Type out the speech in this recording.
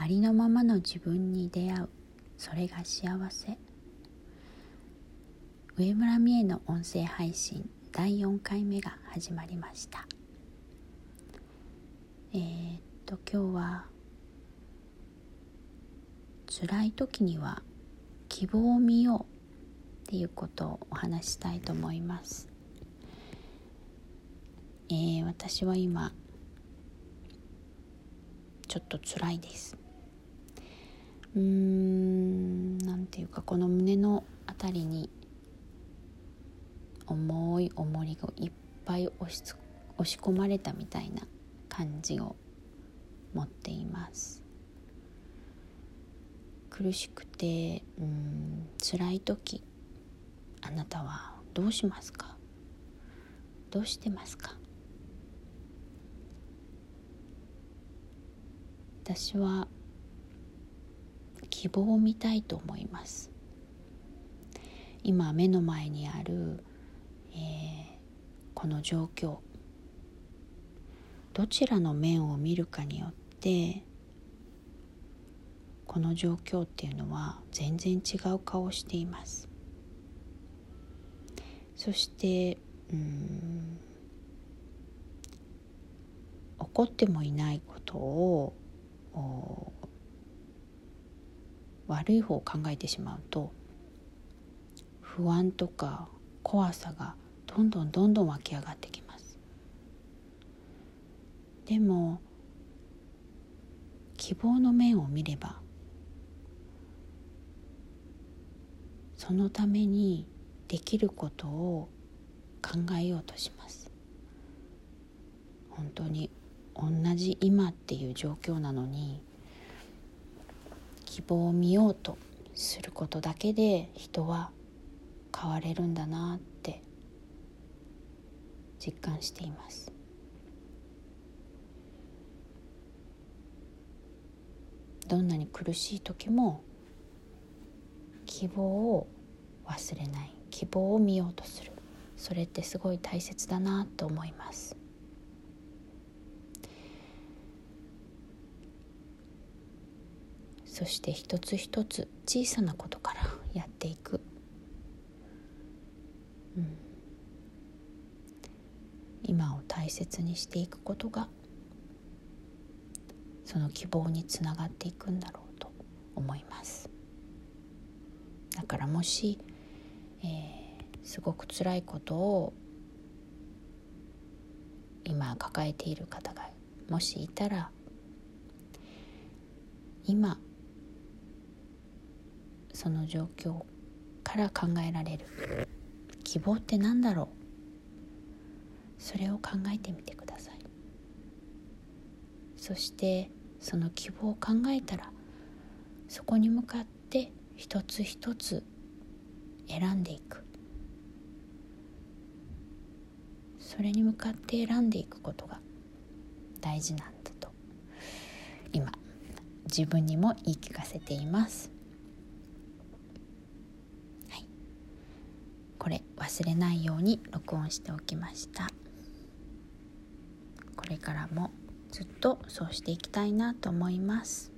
ありのままの自分に出会う。それが幸せ。上村美恵の音声配信第4回目が始まりました。えー、っと今日は辛い時には希望を見ようっていうことをお話したいと思います、えー、私は今ちょっと辛いです。うーんなんていうかこの胸の辺りに重い重りがいっぱい押し押し込まれたみたいな感じを持っています。苦しくてうん辛い時あなたはどうしますか？どうしてますか？私は希望を見たいと思います。今目の前にある、えー、この状況。どちらの面を見るかによってこの状況っていうのは全然違う顔をしています。そしてうん起こってもいないことを悪い方を考えてしまうと不安とか怖さがどんどんどんどん湧き上がってきます。でも希望の面を見ればそのためにできることを考えようとします。本当に同じ今っていう状況なのに希望を見ようとすることだけで人は変われるんだなって実感しています。どんなに苦しい時も希望を忘れない。希望を見ようとする。それってすごい大切だなと思います。そして一つ一つ小さなことからやっていく、うん、今を大切にしていくことがその希望につながっていくんだろうと思います。だからもし、えー、すごく辛いことを今抱えている方がもしいたら今その状況から考えられる。希望って何だろう？それを考えてみてください。そしてその希望を考えたらそこに向かって一つ一つ選んでいく。それに向かって選んでいくことが大事なんだと。今自分にも言い聞かせています。これ忘れないように録音しておきました。これからもずっとそうしていきたいなと思います。